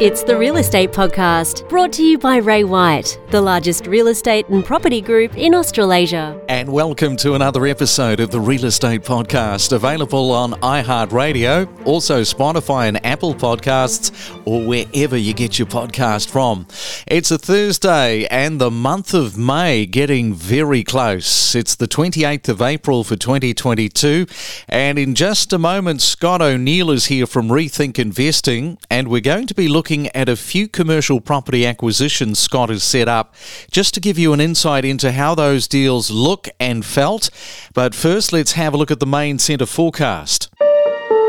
It's the Real Estate Podcast, brought to you by Ray White, the largest real estate and property group in Australasia. And welcome to another episode of the Real Estate Podcast, available on iHeartRadio, also Spotify and Apple Podcasts, or wherever you get your podcast from. It's a Thursday and the month of May getting very close. It's the 28th of April for 2022. And in just a moment, Scott O'Neill is here from Rethink Investing, and we're going to be looking looking at a few commercial property acquisitions Scott has set up just to give you an insight into how those deals look and felt. But first, let's have a look at the main centre forecast.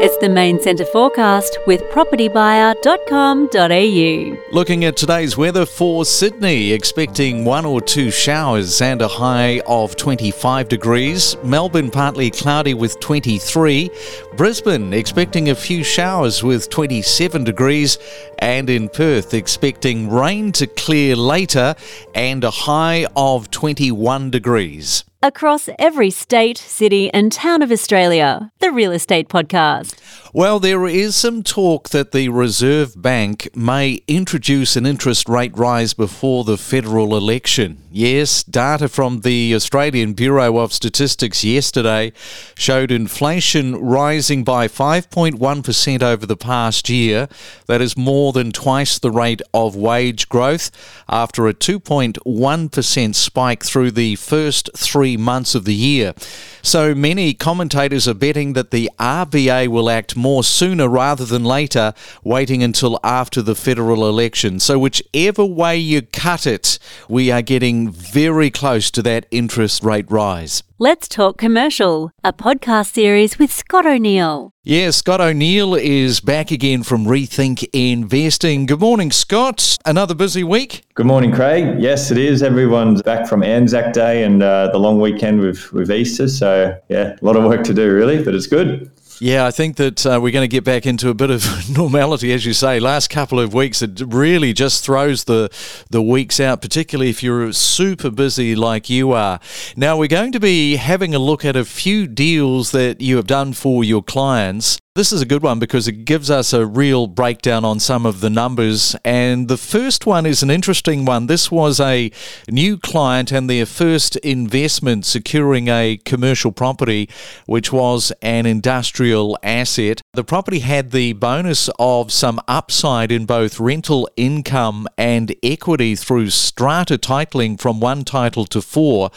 It's the main centre forecast with propertybuyer.com.au. Looking at today's weather for Sydney, expecting one or two showers and a high of 25 degrees. Melbourne partly cloudy with 23. Brisbane expecting a few showers with 27 degrees. And in Perth, expecting rain to clear later and a high of 21 degrees across every state, city, and town of Australia. The Real Estate Podcast. Well, there is some talk that the Reserve Bank may introduce an interest rate rise before the federal election. Yes, data from the Australian Bureau of Statistics yesterday showed inflation rising by 5.1% over the past year. That is more than twice the rate of wage growth after a 2.1% spike through the first three months of the year. So many commentators are betting that the RBA will act more sooner rather than later, waiting until after the federal election. So, whichever way you cut it, we are getting very close to that interest rate rise. Let's Talk Commercial, a podcast series with Scott O'Neill. Yeah, Scott O'Neill is back again from Rethink Investing. Good morning, Scott. Another busy week? Good morning, Craig. Yes, it is. Everyone's back from Anzac Day and uh, the long weekend with, with Easter. So, yeah, a lot of work to do, really, but it's good. Yeah, I think that uh, we're going to get back into a bit of normality, as you say. Last couple of weeks, it really just throws the the weeks out, particularly if you're super busy like you are. Now, we're going to be having a look at a few deals that you have done for your clients. This is a good one because it gives us a real breakdown on some of the numbers. And the first one is an interesting one. This was a new client and their first investment securing a commercial property, which was an industrial asset. The property had the bonus of some upside in both rental income and equity through strata titling from one title to four.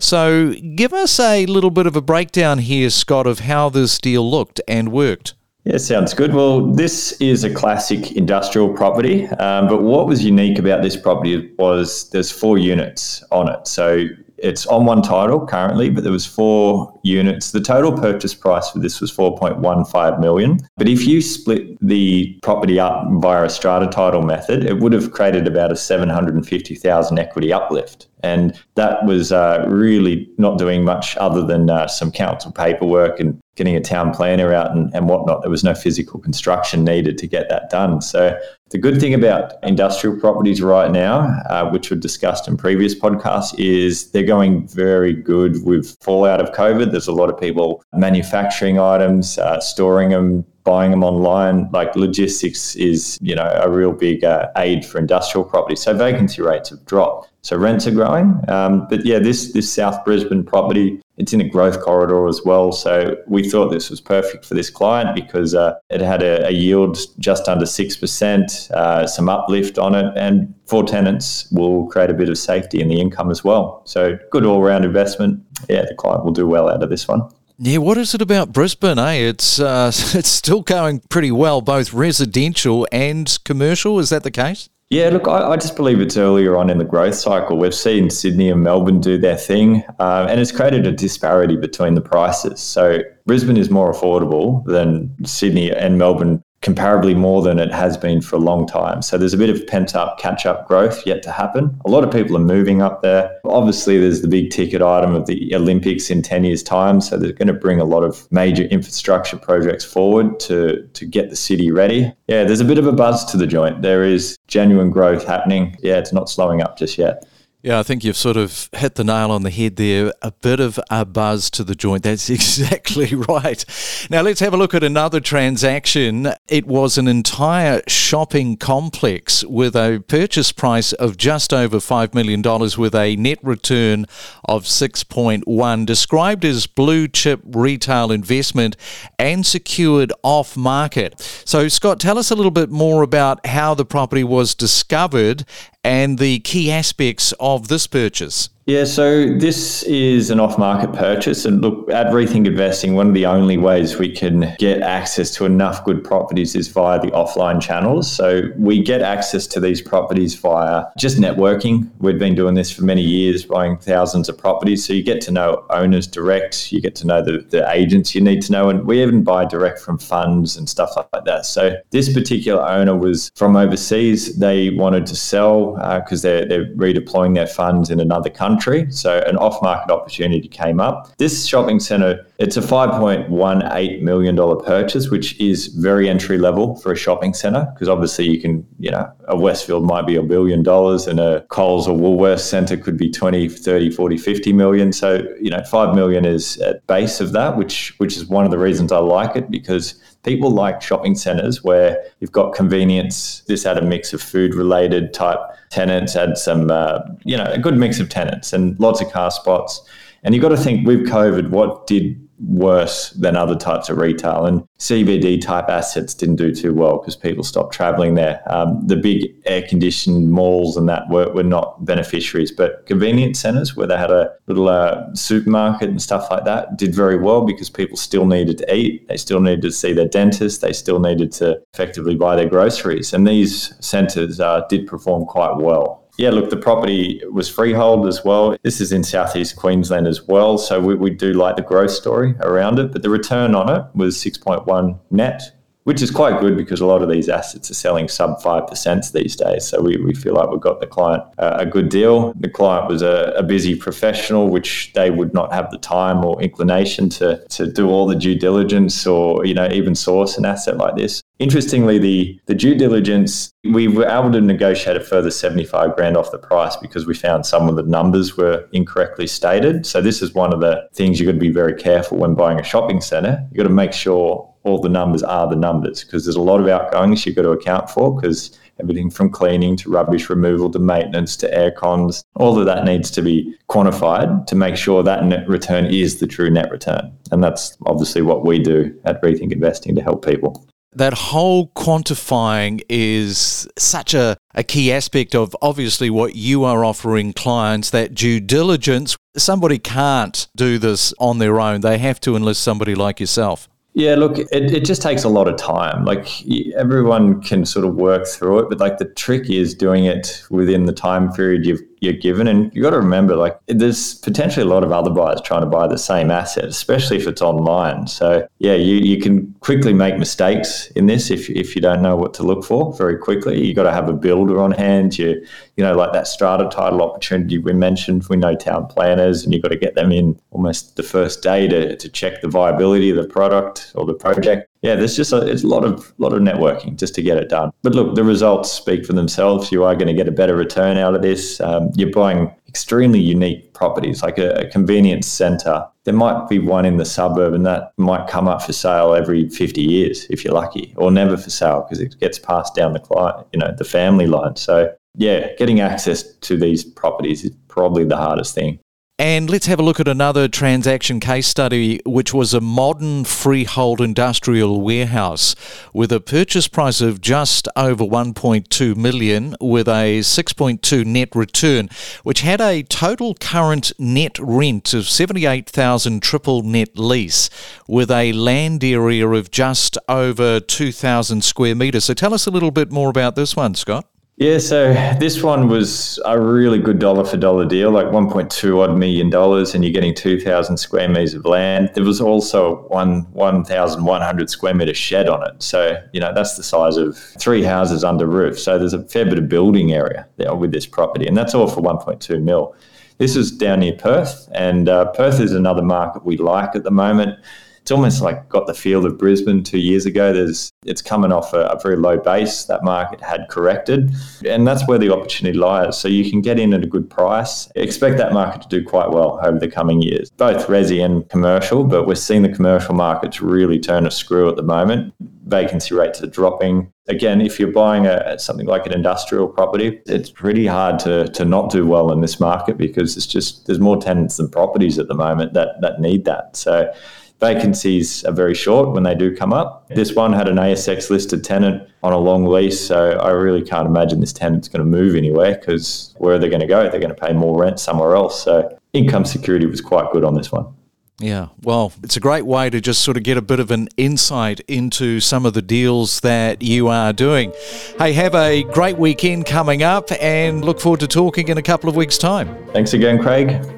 So give us a little bit of a breakdown here, Scott, of how this deal looked and worked. Yeah, sounds good. Well, this is a classic industrial property, um, but what was unique about this property was there's four units on it. So it's on one title currently, but there was four units. The total purchase price for this was 4.15 million. But if you split the property up via a strata title method, it would have created about a 750,000 equity uplift. And that was uh, really not doing much other than uh, some council paperwork and getting a town planner out and, and whatnot. There was no physical construction needed to get that done. So the good thing about industrial properties right now, uh, which were discussed in previous podcasts, is they're going very good with fallout of COVID. There's a lot of people manufacturing items, uh, storing them, buying them online. Like logistics is, you know, a real big uh, aid for industrial property. So vacancy rates have dropped. So rents are growing. Um, but yeah, this this South Brisbane property, it's in a growth corridor as well. So we thought this was perfect for this client because uh, it had a, a, yield just under six percent, uh, some uplift on it, and four tenants will create a bit of safety in the income as well. So good all round investment. Yeah, the client will do well out of this one. Yeah, what is it about Brisbane? Eh, it's uh, it's still going pretty well, both residential and commercial. Is that the case? Yeah, look, I, I, just believe it's earlier on in the growth cycle. We've seen Sydney and Melbourne do their thing, uh, and it's created a disparity between the prices. So Brisbane is more affordable than Sydney and Melbourne comparably more than it has been for a long time. So there's a bit of pent up catch up growth yet to happen. A lot of people are moving up there. Obviously, there's the big ticket item of the Olympics in 10 years' time. So they're going to bring a lot of major infrastructure projects forward to, to get the city ready. Yeah, there's a bit of a buzz to the joint. There is genuine growth happening. Yeah, it's not slowing up just yet. Yeah, I think you've sort of hit the nail on the head there. A bit of a buzz to the joint. That's exactly right. Now let's have a look at another transaction. it was an entire shopping complex with a purchase price of just over $5 million with a net return of 6.1, described as blue chip retail investment and secured off market. So, Scott, tell us a little bit more about how the property was discovered and the key aspects of this purchase. Yeah, so this is an off market purchase. And look, at Rethink Investing, one of the only ways we can get access to enough good properties is via the offline channels. So we get access to these properties via just networking. We've been doing this for many years, buying thousands of properties. So you get to know owners direct, you get to know the, the agents you need to know. And we even buy direct from funds and stuff like that. So this particular owner was from overseas. They wanted to sell because uh, they're, they're redeploying their funds in another country country. So an off-market opportunity came up. This shopping centre, it's a $5.18 million purchase, which is very entry level for a shopping centre because obviously you can, you know, a Westfield might be a billion dollars and a Coles or Woolworths centre could be 20, 30, 40, 50 million. So, you know, 5 million is at base of that, which which is one of the reasons I like it because people like shopping centres where you've got convenience. This had a mix of food related type tenants, had some, uh, you know, a good mix of tenants and lots of car spots. And you've got to think with COVID, what did worse than other types of retail. And CBD type assets didn't do too well because people stopped traveling there. Um, the big air conditioned malls and that were, were not beneficiaries, but convenience centers where they had a little uh, supermarket and stuff like that did very well because people still needed to eat. They still needed to see their dentist. They still needed to effectively buy their groceries. And these centers uh, did perform quite well. Yeah, look, the property was freehold as well. This is in southeast Queensland as well. So we, we do like the growth story around it. But the return on it was 6.1 net, which is quite good because a lot of these assets are selling sub 5% these days. So we, we feel like we've got the client uh, a good deal. The client was a, a, busy professional, which they would not have the time or inclination to, to do all the due diligence or, you know, even source an asset like this. Interestingly, the, the due diligence, we were able to negotiate a further 75 grand off the price because we found some of the numbers were incorrectly stated. So this is one of the things you've got to be very careful when buying a shopping centre. You've got to make sure all the numbers are the numbers because there's a lot of outgoings you've got to account for because everything from cleaning to rubbish removal to maintenance to air cons, all of that needs to be quantified to make sure that net return is the true net return. And that's obviously what we do at Rethink Investing to help people. That whole quantifying is such a, a key aspect of obviously what you are offering clients, that due diligence. Somebody can't do this on their own. They have to enlist somebody like yourself. Yeah, look, it, it just takes a lot of time. Like everyone can sort of work through it, but like the trick is doing it within the time period you've you're given. And you got to remember, like, there's potentially a lot of other buyers trying to buy the same asset, especially if it's online. So, yeah, you, you can quickly make mistakes in this if, if you don't know what to look for very quickly. You got to have a builder on hand. You, you know, like that strata title opportunity we mentioned, we know town planners, and you've got to get them in almost the first day to, to check the viability of the product or the project yeah, there's just a, it's a lot of lot of networking just to get it done. But look, the results speak for themselves. You are going to get a better return out of this. Um, you're buying extremely unique properties, like a, a convenience centre. There might be one in the suburb, and that might come up for sale every 50 years if you're lucky, or never for sale because it gets passed down the client, you know, the family line. So yeah, getting access to these properties is probably the hardest thing. And let's have a look at another transaction case study, which was a modern freehold industrial warehouse with a purchase price of just over 1.2 million with a 6.2 net return, which had a total current net rent of 78,000 triple net lease with a land area of just over 2,000 square metres. So tell us a little bit more about this one, Scott. Yeah, so this one was a really good dollar for dollar deal, like 1.2 odd million dollars, and you're getting 2,000 square meters of land. There was also one 1,100 square meter shed on it. So, you know, that's the size of three houses under roof. So there's a fair bit of building area there with this property, and that's all for 1.2 mil. This is down near Perth, and uh, Perth is another market we like at the moment it's almost like got the feel of Brisbane two years ago. There's it's coming off a, a, very low base. That market had corrected, and that's where the opportunity lies. So you can get in at a good price. Expect that market to do quite well over the coming years, both resi and commercial. But we're seeing the commercial markets really turn a screw at the moment. Vacancy rates are dropping. Again, if you're buying a, something like an industrial property, it's pretty hard to, to not do well in this market because it's just there's more tenants than properties at the moment that that need that. So vacancies are very short when they do come up. This one had an ASX listed tenant on a long lease, so I really can't imagine this tenant's going to move anywhere because where are they going to go? They're going to pay more rent somewhere else. So income security was quite good on this one. Yeah, well, it's a great way to just sort of get a bit of an insight into some of the deals that you are doing. Hey, have a great weekend coming up and look forward to talking in a couple of weeks' time. Thanks again, Craig.